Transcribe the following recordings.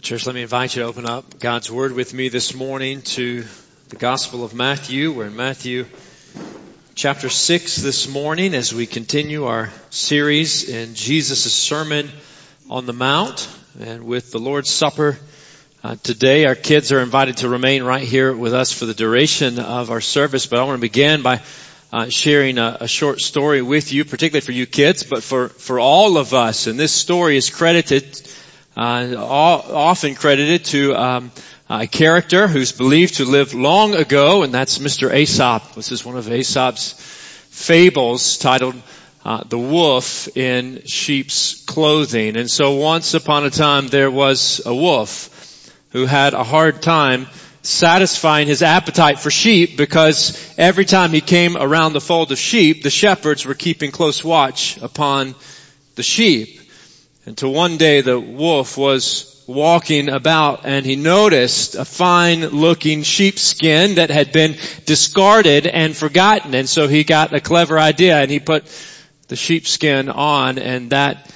Church, let me invite you to open up God's Word with me this morning to the Gospel of Matthew. We're in Matthew chapter 6 this morning as we continue our series in Jesus' Sermon on the Mount. And with the Lord's Supper uh, today, our kids are invited to remain right here with us for the duration of our service. But I want to begin by uh, sharing a, a, short story with you, particularly for you kids, but for, for all of us. And this story is credited uh, often credited to um, a character who's believed to live long ago, and that's Mr. Aesop. This is one of Aesop's fables titled uh, "The Wolf in Sheep's Clothing." And so, once upon a time, there was a wolf who had a hard time satisfying his appetite for sheep because every time he came around the fold of sheep, the shepherds were keeping close watch upon the sheep. Until one day the wolf was walking about and he noticed a fine looking sheepskin that had been discarded and forgotten. And so he got a clever idea and he put the sheepskin on and that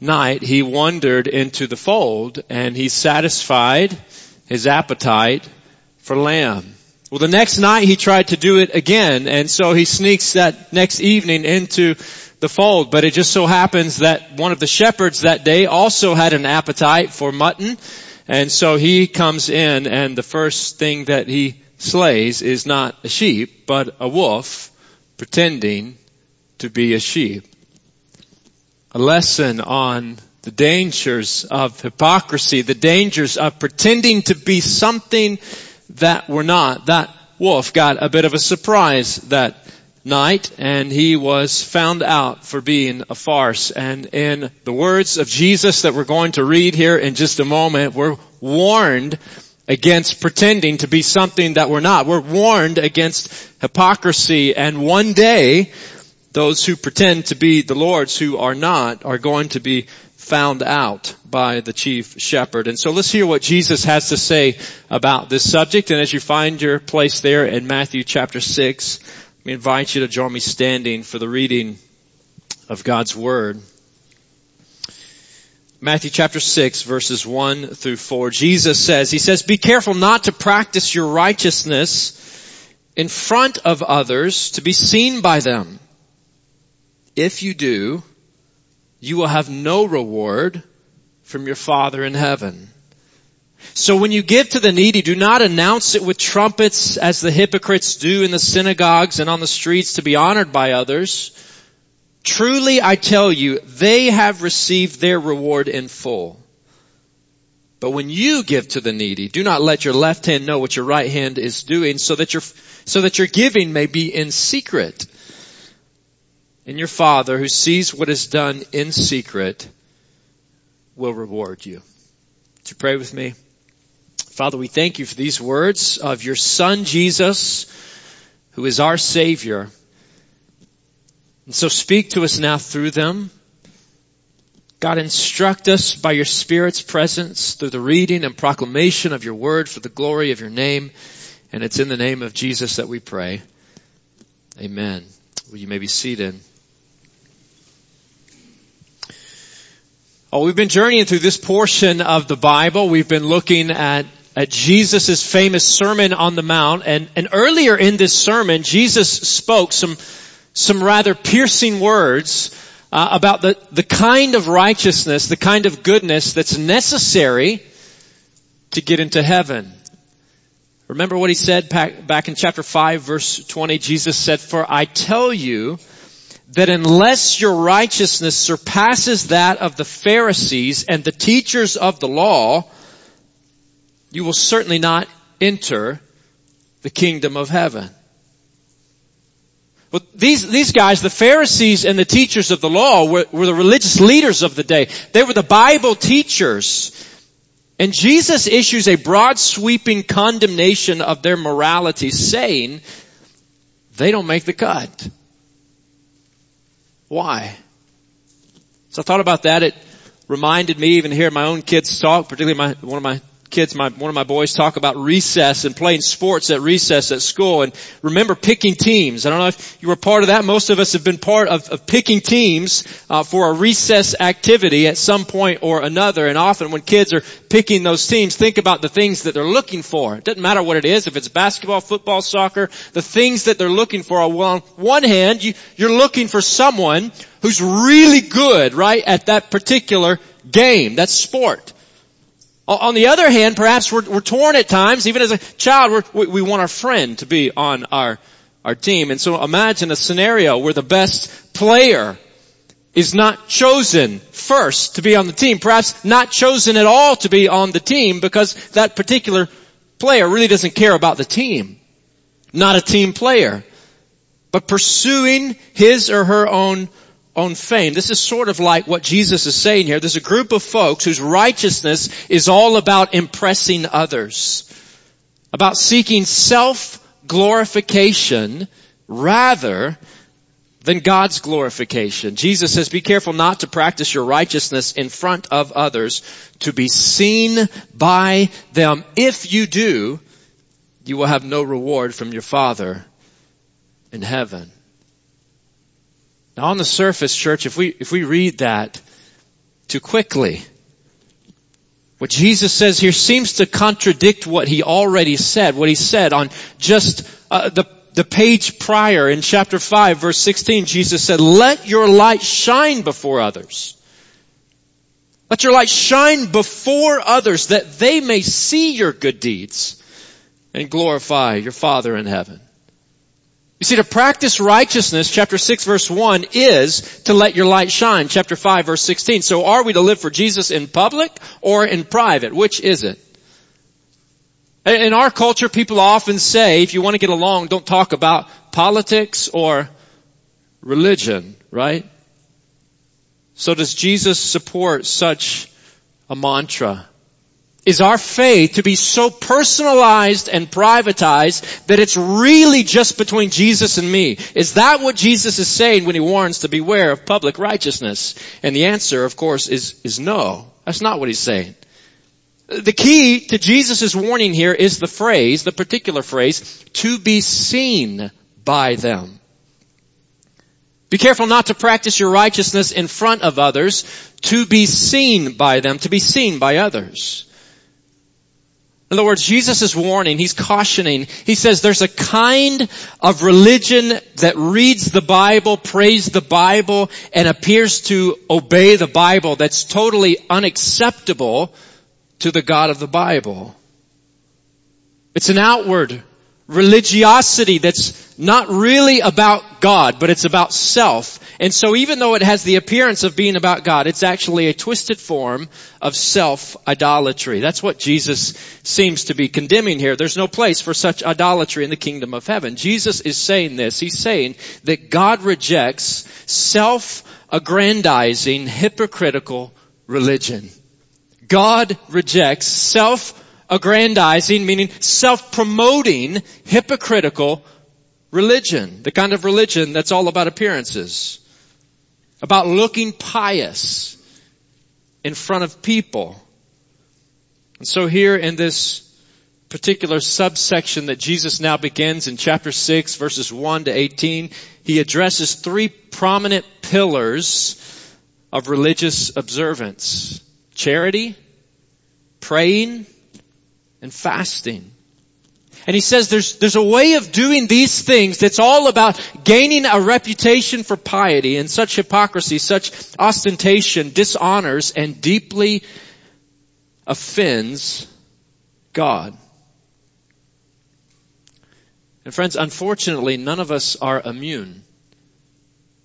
night he wandered into the fold and he satisfied his appetite for lamb. Well, the next night he tried to do it again, and so he sneaks that next evening into the fold. But it just so happens that one of the shepherds that day also had an appetite for mutton. And so he comes in and the first thing that he slays is not a sheep, but a wolf pretending to be a sheep. A lesson on the dangers of hypocrisy, the dangers of pretending to be something that we're not. That wolf got a bit of a surprise that night and he was found out for being a farce. And in the words of Jesus that we're going to read here in just a moment, we're warned against pretending to be something that we're not. We're warned against hypocrisy and one day those who pretend to be the Lord's who are not are going to be found out by the chief shepherd. And so let's hear what Jesus has to say about this subject. And as you find your place there in Matthew chapter 6, we invite you to join me standing for the reading of God's Word. Matthew chapter 6 verses 1 through 4. Jesus says, He says, be careful not to practice your righteousness in front of others to be seen by them. If you do, you will have no reward from your Father in heaven. So when you give to the needy, do not announce it with trumpets as the hypocrites do in the synagogues and on the streets to be honored by others. Truly I tell you, they have received their reward in full. But when you give to the needy, do not let your left hand know what your right hand is doing so that your, so that your giving may be in secret. And your father who sees what is done in secret will reward you. Would you pray with me? Father, we thank you for these words of your son Jesus, who is our savior. And so speak to us now through them. God, instruct us by your Spirit's presence through the reading and proclamation of your word for the glory of your name. And it's in the name of Jesus that we pray. Amen. Well, you may be seated. Oh, we've been journeying through this portion of the Bible. We've been looking at at Jesus' famous Sermon on the Mount. And, and earlier in this sermon, Jesus spoke some, some rather piercing words uh, about the, the kind of righteousness, the kind of goodness that's necessary to get into heaven. Remember what he said back, back in chapter 5 verse 20? Jesus said, For I tell you that unless your righteousness surpasses that of the Pharisees and the teachers of the law, you will certainly not enter the kingdom of heaven. But these, these guys, the Pharisees and the teachers of the law were, were the religious leaders of the day. They were the Bible teachers. And Jesus issues a broad sweeping condemnation of their morality saying they don't make the cut. Why? So I thought about that. It reminded me even hearing my own kids talk, particularly my, one of my kids, my, one of my boys talk about recess and playing sports at recess at school and remember picking teams. I don't know if you were part of that. Most of us have been part of, of picking teams uh, for a recess activity at some point or another. And often when kids are picking those teams, think about the things that they're looking for. It doesn't matter what it is, if it's basketball, football, soccer, the things that they're looking for are, well, on one hand, you, you're looking for someone who's really good, right, at that particular game. That's sport. On the other hand, perhaps we're, we're torn at times. Even as a child, we we want our friend to be on our, our team. And so imagine a scenario where the best player is not chosen first to be on the team. Perhaps not chosen at all to be on the team because that particular player really doesn't care about the team. Not a team player. But pursuing his or her own own fame. This is sort of like what Jesus is saying here. There's a group of folks whose righteousness is all about impressing others, about seeking self-glorification rather than God's glorification. Jesus says, be careful not to practice your righteousness in front of others to be seen by them. If you do, you will have no reward from your Father in heaven. Now on the surface, church, if we, if we read that too quickly, what Jesus says here seems to contradict what he already said, what he said on just uh, the, the page prior in chapter 5 verse 16, Jesus said, let your light shine before others. Let your light shine before others that they may see your good deeds and glorify your Father in heaven. You see, to practice righteousness, chapter 6 verse 1 is to let your light shine, chapter 5 verse 16. So are we to live for Jesus in public or in private? Which is it? In our culture, people often say, if you want to get along, don't talk about politics or religion, right? So does Jesus support such a mantra? Is our faith to be so personalized and privatized that it's really just between Jesus and me? Is that what Jesus is saying when he warns to beware of public righteousness? And the answer, of course, is, is no. That's not what he's saying. The key to Jesus' warning here is the phrase, the particular phrase, to be seen by them. Be careful not to practice your righteousness in front of others, to be seen by them, to be seen by others. In other words, Jesus is warning, he's cautioning. He says there's a kind of religion that reads the Bible, prays the Bible, and appears to obey the Bible that's totally unacceptable to the God of the Bible. It's an outward religiosity that's not really about God, but it's about self. And so even though it has the appearance of being about God, it's actually a twisted form of self-idolatry. That's what Jesus seems to be condemning here. There's no place for such idolatry in the kingdom of heaven. Jesus is saying this. He's saying that God rejects self-aggrandizing, hypocritical religion. God rejects self aggrandizing, meaning self-promoting, hypocritical religion. The kind of religion that's all about appearances. About looking pious in front of people. And so here in this particular subsection that Jesus now begins in chapter 6 verses 1 to 18, he addresses three prominent pillars of religious observance. Charity, praying, and fasting. And he says there's, there's a way of doing these things that's all about gaining a reputation for piety and such hypocrisy, such ostentation dishonors and deeply offends God. And friends, unfortunately, none of us are immune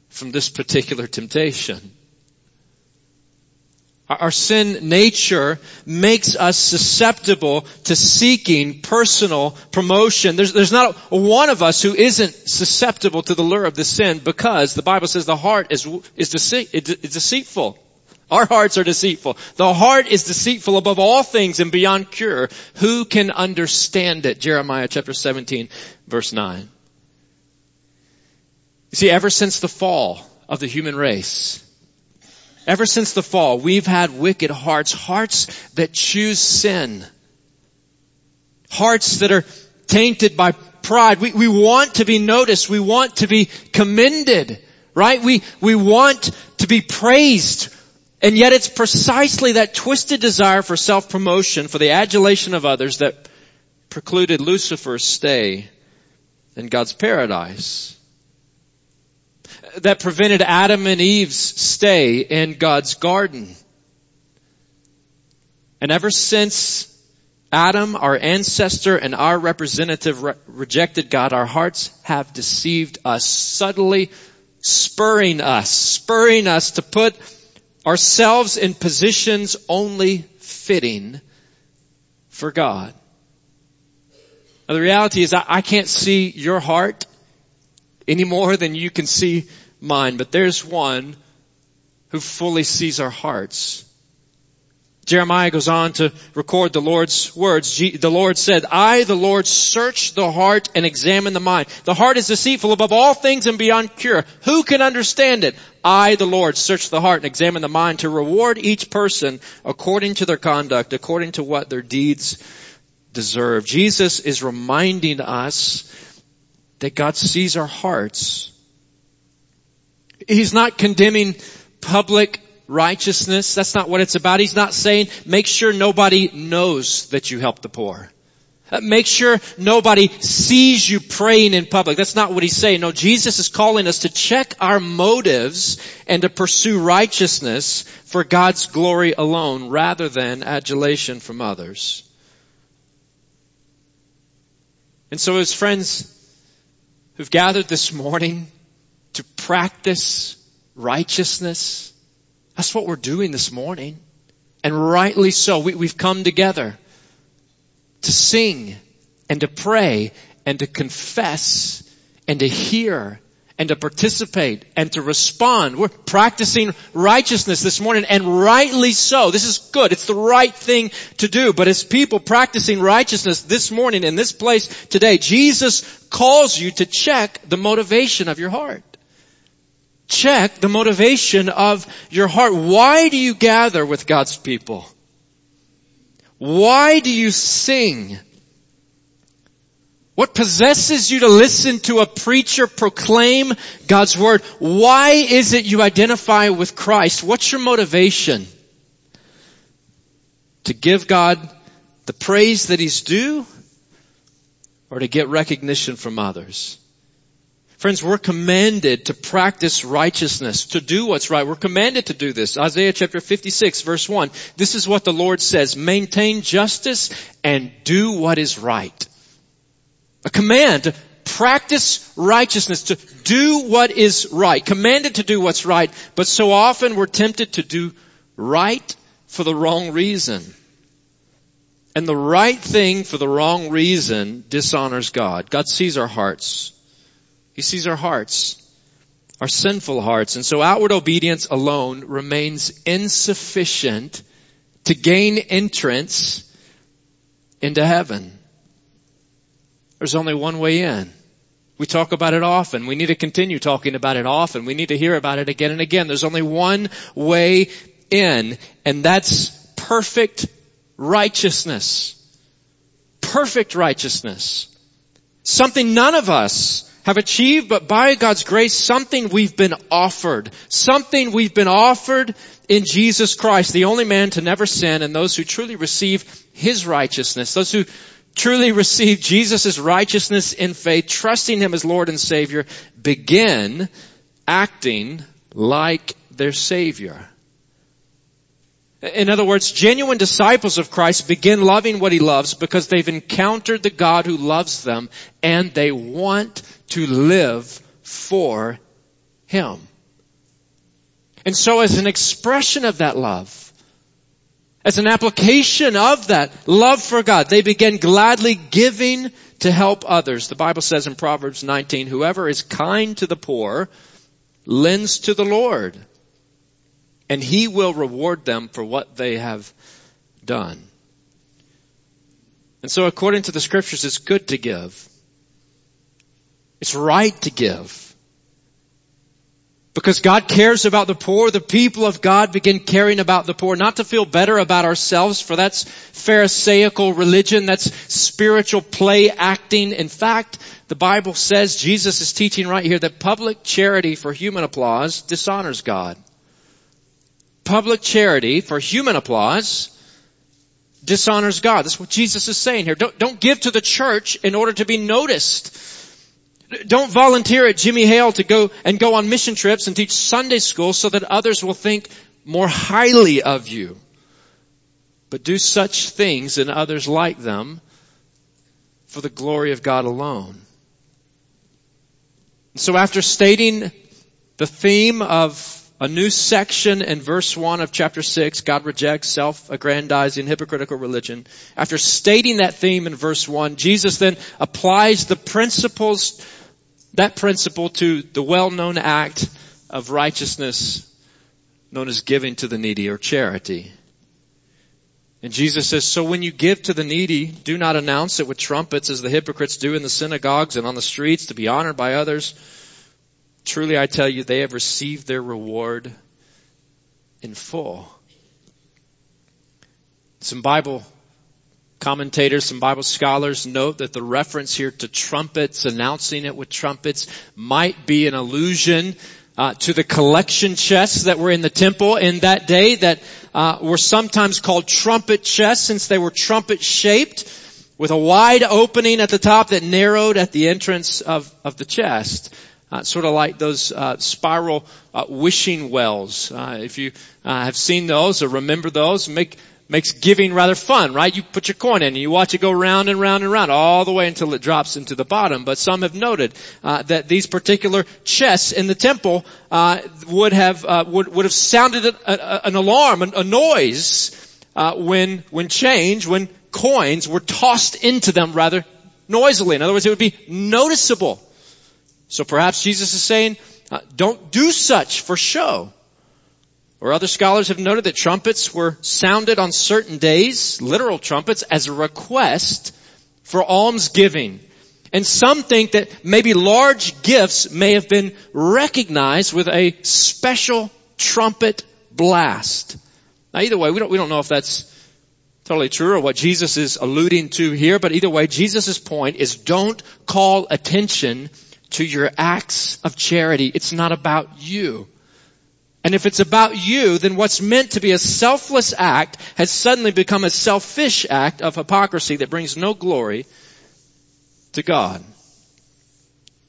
from this particular temptation. Our sin nature makes us susceptible to seeking personal promotion. There's, there's not one of us who isn't susceptible to the lure of the sin because the Bible says the heart is, is, deceit, is deceitful. Our hearts are deceitful. The heart is deceitful above all things and beyond cure. Who can understand it? Jeremiah chapter 17 verse 9. You see, ever since the fall of the human race, Ever since the fall, we've had wicked hearts, hearts that choose sin Hearts that are tainted by pride. We, we want to be noticed. We want to be commended, right? We, we want to be praised. And yet it's precisely that twisted desire for self-promotion, for the adulation of others that precluded Lucifer's stay in God's paradise. That prevented Adam and Eve's stay in God's garden. And ever since Adam, our ancestor and our representative re- rejected God, our hearts have deceived us, subtly spurring us, spurring us to put ourselves in positions only fitting for God. Now the reality is I, I can't see your heart any more than you can see mine, but there's one who fully sees our hearts. Jeremiah goes on to record the Lord's words. The Lord said, I, the Lord, search the heart and examine the mind. The heart is deceitful above all things and beyond cure. Who can understand it? I, the Lord, search the heart and examine the mind to reward each person according to their conduct, according to what their deeds deserve. Jesus is reminding us that God sees our hearts. He's not condemning public righteousness. That's not what it's about. He's not saying make sure nobody knows that you help the poor. Uh, make sure nobody sees you praying in public. That's not what he's saying. No, Jesus is calling us to check our motives and to pursue righteousness for God's glory alone rather than adulation from others. And so as friends who've gathered this morning practice righteousness, that's what we're doing this morning. And rightly so. We, we've come together to sing and to pray and to confess and to hear and to participate and to respond. We're practicing righteousness this morning and rightly so. This is good. It's the right thing to do. But as people practicing righteousness this morning in this place today, Jesus calls you to check the motivation of your heart check the motivation of your heart. Why do you gather with God's people? Why do you sing? What possesses you to listen to a preacher proclaim God's word? Why is it you identify with Christ? What's your motivation? To give God the praise that He's due or to get recognition from others? Friends, we're commanded to practice righteousness, to do what's right. We're commanded to do this. Isaiah chapter 56 verse 1. This is what the Lord says. Maintain justice and do what is right. A command to practice righteousness, to do what is right. Commanded to do what's right, but so often we're tempted to do right for the wrong reason. And the right thing for the wrong reason dishonors God. God sees our hearts. He sees our hearts, our sinful hearts. And so outward obedience alone remains insufficient to gain entrance into heaven. There's only one way in. We talk about it often. We need to continue talking about it often. We need to hear about it again and again. There's only one way in, and that's perfect righteousness. Perfect righteousness. Something none of us have achieved, but by God's grace, something we've been offered. Something we've been offered in Jesus Christ, the only man to never sin, and those who truly receive His righteousness, those who truly receive Jesus' righteousness in faith, trusting Him as Lord and Savior, begin acting like their Savior. In other words, genuine disciples of Christ begin loving what He loves because they've encountered the God who loves them and they want to live for Him. And so as an expression of that love, as an application of that love for God, they begin gladly giving to help others. The Bible says in Proverbs 19, whoever is kind to the poor lends to the Lord and He will reward them for what they have done. And so according to the scriptures, it's good to give. It's right to give. Because God cares about the poor, the people of God begin caring about the poor, not to feel better about ourselves, for that's pharisaical religion, that's spiritual play acting. In fact, the Bible says, Jesus is teaching right here that public charity for human applause dishonors God. Public charity for human applause dishonors God. That's what Jesus is saying here. Don't, don't give to the church in order to be noticed. Don't volunteer at Jimmie Hale to go and go on mission trips and teach Sunday school so that others will think more highly of you. But do such things and others like them for the glory of God alone. So after stating the theme of a new section in verse 1 of chapter 6, God rejects self-aggrandizing hypocritical religion. After stating that theme in verse 1, Jesus then applies the principles, that principle to the well-known act of righteousness known as giving to the needy or charity. And Jesus says, so when you give to the needy, do not announce it with trumpets as the hypocrites do in the synagogues and on the streets to be honored by others. Truly I tell you, they have received their reward in full. Some Bible commentators, some Bible scholars note that the reference here to trumpets, announcing it with trumpets, might be an allusion uh, to the collection chests that were in the temple in that day that uh, were sometimes called trumpet chests since they were trumpet shaped with a wide opening at the top that narrowed at the entrance of, of the chest. Uh, sort of like those uh, spiral uh, wishing wells. Uh, if you uh, have seen those or remember those, make makes giving rather fun, right? You put your coin in and you watch it go round and round and round all the way until it drops into the bottom. But some have noted uh, that these particular chests in the temple would have would would have sounded a, a, an alarm, a, a noise when when change, when coins were tossed into them rather noisily. In other words, it would be noticeable. So perhaps Jesus is saying, uh, don't do such for show. Or other scholars have noted that trumpets were sounded on certain days, literal trumpets, as a request for almsgiving. And some think that maybe large gifts may have been recognized with a special trumpet blast. Now either way, we don't, we don't know if that's totally true or what Jesus is alluding to here, but either way, Jesus' point is don't call attention to your acts of charity. It's not about you. And if it's about you, then what's meant to be a selfless act has suddenly become a selfish act of hypocrisy that brings no glory to God.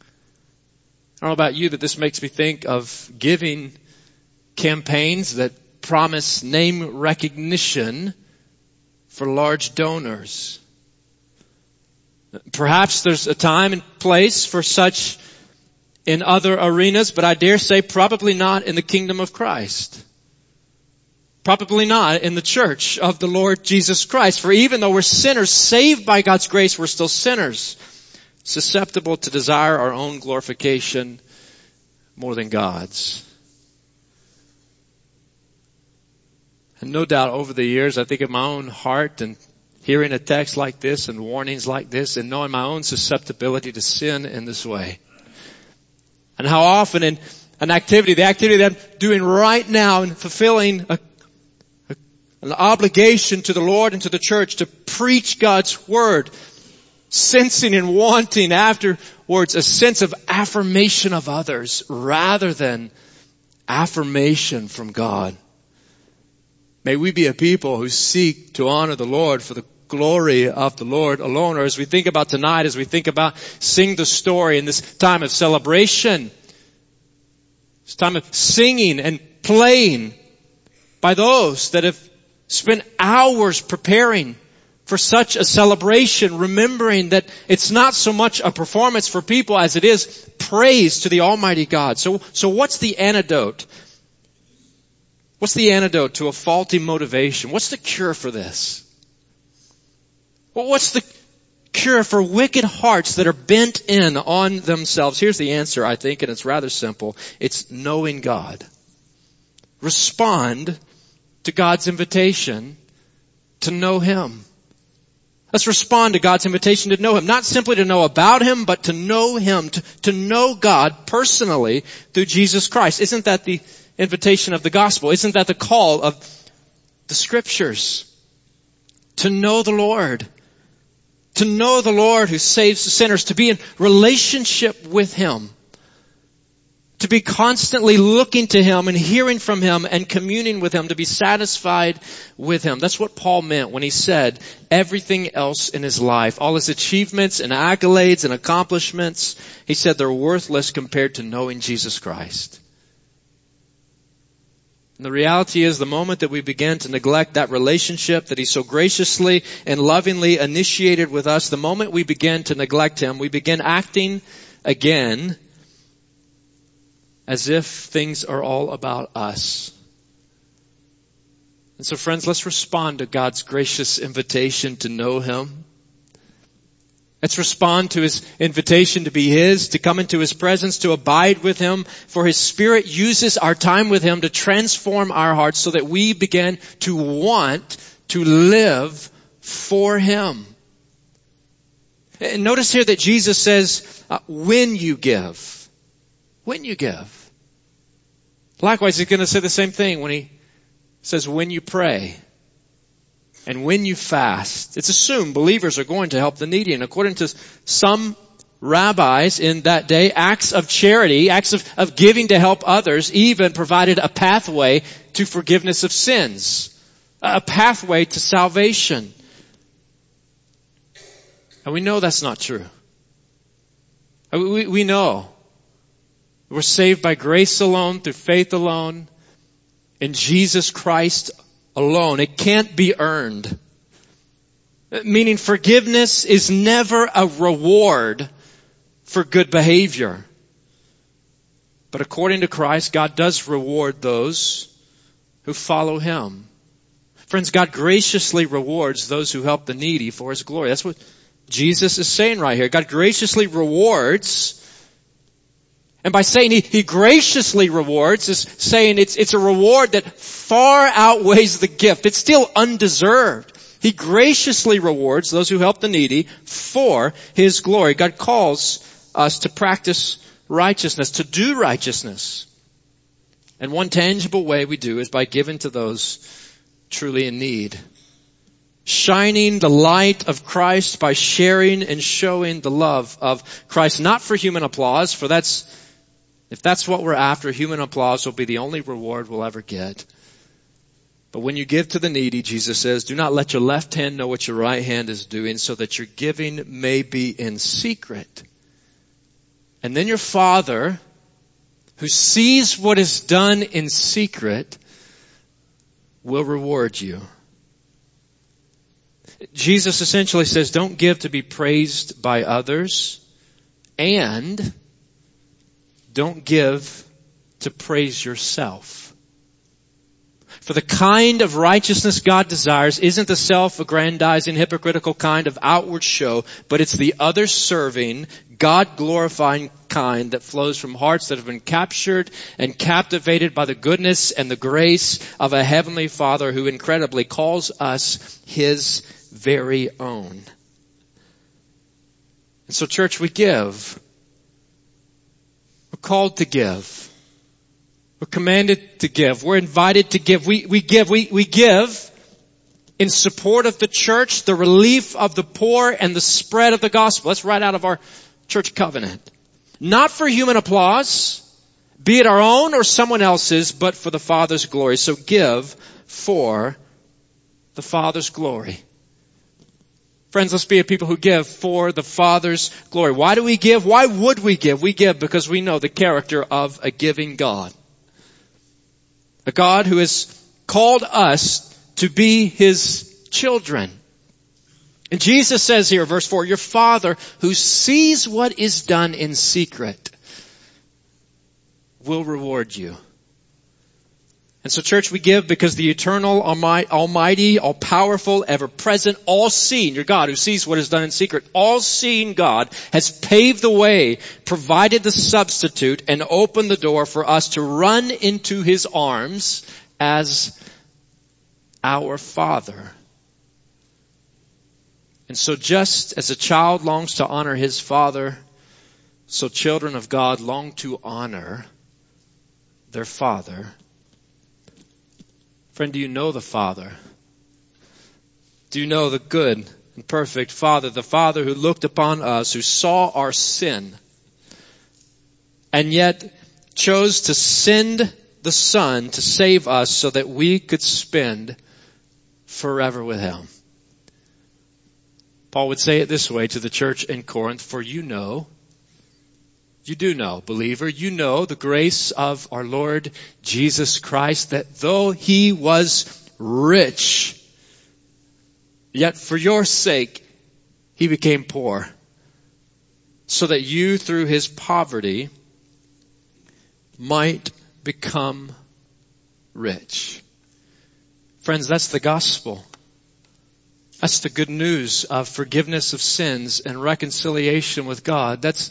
I don't know about you but this makes me think of giving campaigns that promise name recognition for large donors. Perhaps there's a time and place for such in other arenas, but I dare say probably not in the kingdom of Christ. Probably not in the church of the Lord Jesus Christ. For even though we're sinners, saved by God's grace, we're still sinners, susceptible to desire our own glorification more than God's. And no doubt over the years, I think of my own heart and hearing a text like this and warnings like this and knowing my own susceptibility to sin in this way. And how often in an activity, the activity that I'm doing right now and fulfilling a, a, an obligation to the Lord and to the church to preach God's word, sensing and wanting afterwards a sense of affirmation of others rather than affirmation from God. May we be a people who seek to honor the Lord for the glory of the Lord alone. Or as we think about tonight, as we think about sing the story in this time of celebration, this time of singing and playing by those that have spent hours preparing for such a celebration, remembering that it's not so much a performance for people as it is praise to the Almighty God. So, so what's the antidote? What's the antidote to a faulty motivation? What's the cure for this? Well, what's the cure for wicked hearts that are bent in on themselves? Here's the answer, I think, and it's rather simple. It's knowing God. Respond to God's invitation to know Him. Let's respond to God's invitation to know Him. Not simply to know about Him, but to know Him, to, to know God personally through Jesus Christ. Isn't that the invitation of the gospel? Isn't that the call of the scriptures? To know the Lord. To know the Lord who saves sinners. To be in relationship with Him to be constantly looking to Him and hearing from Him and communing with Him, to be satisfied with Him. That's what Paul meant when he said everything else in his life, all his achievements and accolades and accomplishments, he said they're worthless compared to knowing Jesus Christ. And the reality is the moment that we begin to neglect that relationship that He so graciously and lovingly initiated with us, the moment we begin to neglect Him, we begin acting again as if things are all about us. And so friends, let's respond to God's gracious invitation to know Him. Let's respond to His invitation to be His, to come into His presence, to abide with Him, for His Spirit uses our time with Him to transform our hearts so that we begin to want to live for Him. And notice here that Jesus says, uh, when you give when you give. Likewise, he's going to say the same thing when he says when you pray and when you fast. It's assumed believers are going to help the needy. And according to some rabbis in that day, acts of charity, acts of, of giving to help others even provided a pathway to forgiveness of sins, a pathway to salvation. And we know that's not true. We, we know we're saved by grace alone, through faith alone, in Jesus Christ alone. It can't be earned. Meaning forgiveness is never a reward for good behavior. But according to Christ, God does reward those who follow Him. Friends, God graciously rewards those who help the needy for His glory. That's what Jesus is saying right here. God graciously rewards and by saying he, he graciously rewards is saying it's, it's a reward that far outweighs the gift. It's still undeserved. He graciously rewards those who help the needy for His glory. God calls us to practice righteousness, to do righteousness. And one tangible way we do is by giving to those truly in need. Shining the light of Christ by sharing and showing the love of Christ, not for human applause, for that's if that's what we're after, human applause will be the only reward we'll ever get. But when you give to the needy, Jesus says, do not let your left hand know what your right hand is doing so that your giving may be in secret. And then your father, who sees what is done in secret, will reward you. Jesus essentially says, don't give to be praised by others and don't give to praise yourself. For the kind of righteousness God desires isn't the self-aggrandizing, hypocritical kind of outward show, but it's the other-serving, God-glorifying kind that flows from hearts that have been captured and captivated by the goodness and the grace of a heavenly Father who incredibly calls us His very own. And so church, we give called to give. We're commanded to give. We're invited to give. We, we give. We, we give in support of the church, the relief of the poor, and the spread of the gospel. That's right out of our church covenant. Not for human applause, be it our own or someone else's, but for the Father's glory. So give for the Father's glory. Friends, let's be a people who give for the Father's glory. Why do we give? Why would we give? We give because we know the character of a giving God. A God who has called us to be His children. And Jesus says here, verse 4, your Father who sees what is done in secret will reward you. And so church, we give because the eternal, almighty, all-powerful, ever-present, all-seeing, your God who sees what is done in secret, all-seeing God has paved the way, provided the substitute, and opened the door for us to run into His arms as our Father. And so just as a child longs to honor his father, so children of God long to honor their father. Friend, do you know the Father? Do you know the good and perfect Father, the Father who looked upon us, who saw our sin, and yet chose to send the Son to save us so that we could spend forever with Him? Paul would say it this way to the church in Corinth, for you know, you do know, believer, you know the grace of our Lord Jesus Christ that though He was rich, yet for your sake He became poor so that you through His poverty might become rich. Friends, that's the gospel. That's the good news of forgiveness of sins and reconciliation with God. That's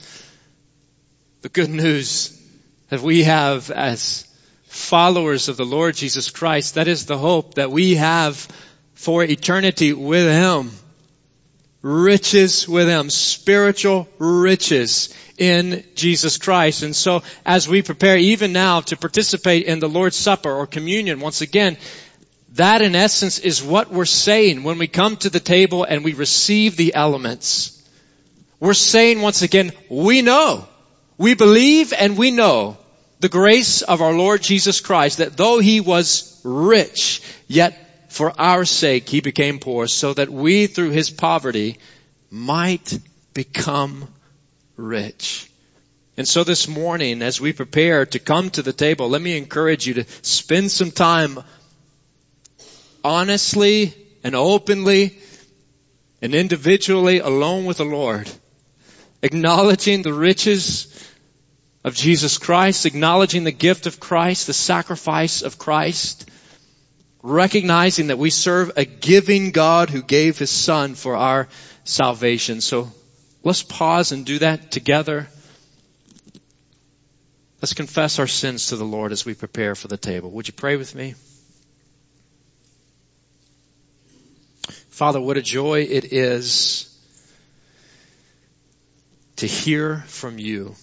the good news that we have as followers of the Lord Jesus Christ. That is the hope that we have for eternity with Him. Riches with Him. Spiritual riches in Jesus Christ. And so as we prepare even now to participate in the Lord's Supper or communion, once again, that in essence is what we're saying when we come to the table and we receive the elements. We're saying once again, we know, we believe and we know the grace of our Lord Jesus Christ that though He was rich, yet for our sake He became poor so that we through His poverty might become rich. And so this morning, as we prepare to come to the table, let me encourage you to spend some time honestly and openly and individually alone with the Lord, acknowledging the riches of Jesus Christ, acknowledging the gift of Christ, the sacrifice of Christ, recognizing that we serve a giving God who gave His Son for our salvation. So let's pause and do that together. Let's confess our sins to the Lord as we prepare for the table. Would you pray with me? Father, what a joy it is to hear from you.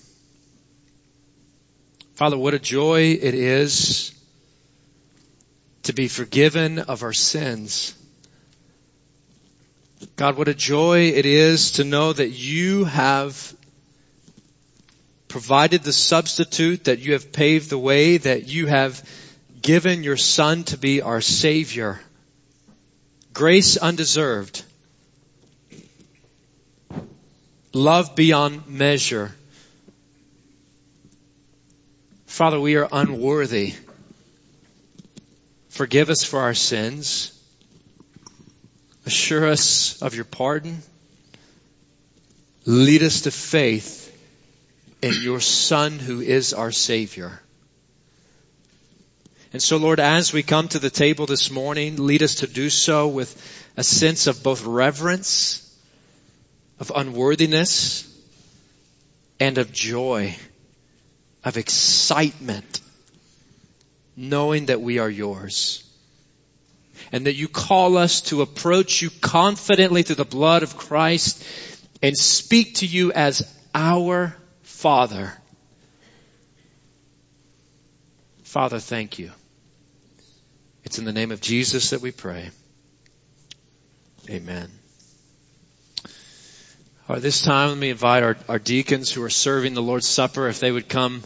Father, what a joy it is to be forgiven of our sins. God, what a joy it is to know that you have provided the substitute, that you have paved the way, that you have given your son to be our savior. Grace undeserved. Love beyond measure. Father, we are unworthy. Forgive us for our sins. Assure us of your pardon. Lead us to faith in your Son who is our Savior. And so Lord, as we come to the table this morning, lead us to do so with a sense of both reverence, of unworthiness, and of joy, of excitement, knowing that we are yours. And that you call us to approach you confidently through the blood of Christ and speak to you as our Father. Father, thank you. It's in the name of Jesus that we pray. Amen. Right, this time let me invite our, our deacons who are serving the Lord's Supper if they would come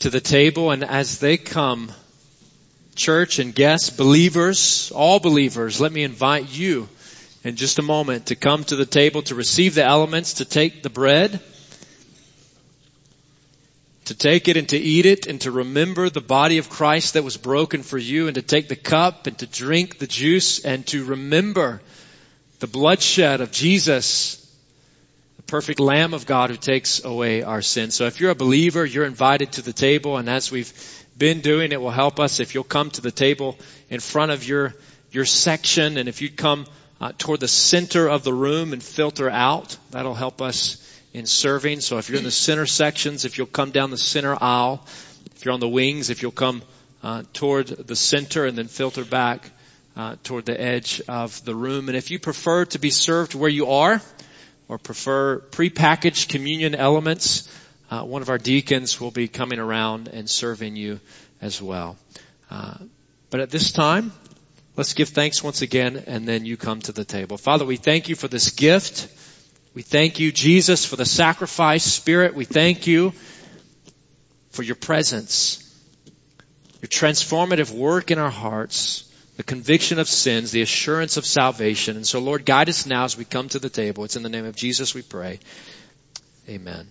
to the table. And as they come, church and guests, believers, all believers, let me invite you in just a moment to come to the table to receive the elements, to take the bread, to take it and to eat it and to remember the body of Christ that was broken for you and to take the cup and to drink the juice and to remember the bloodshed of Jesus, perfect Lamb of God who takes away our sins. So if you're a believer, you're invited to the table and as we've been doing, it will help us if you'll come to the table in front of your, your section and if you come uh, toward the center of the room and filter out, that'll help us in serving. So if you're in the center sections, if you'll come down the center aisle, if you're on the wings, if you'll come uh, toward the center and then filter back uh, toward the edge of the room. And if you prefer to be served where you are, or prefer prepackaged communion elements, uh, one of our deacons will be coming around and serving you as well. Uh, but at this time, let's give thanks once again, and then you come to the table. Father, we thank you for this gift. We thank you, Jesus, for the sacrifice. Spirit, we thank you for your presence, your transformative work in our hearts the conviction of sins, the assurance of salvation. And so, Lord, guide us now as we come to the table. It's in the name of Jesus we pray. Amen.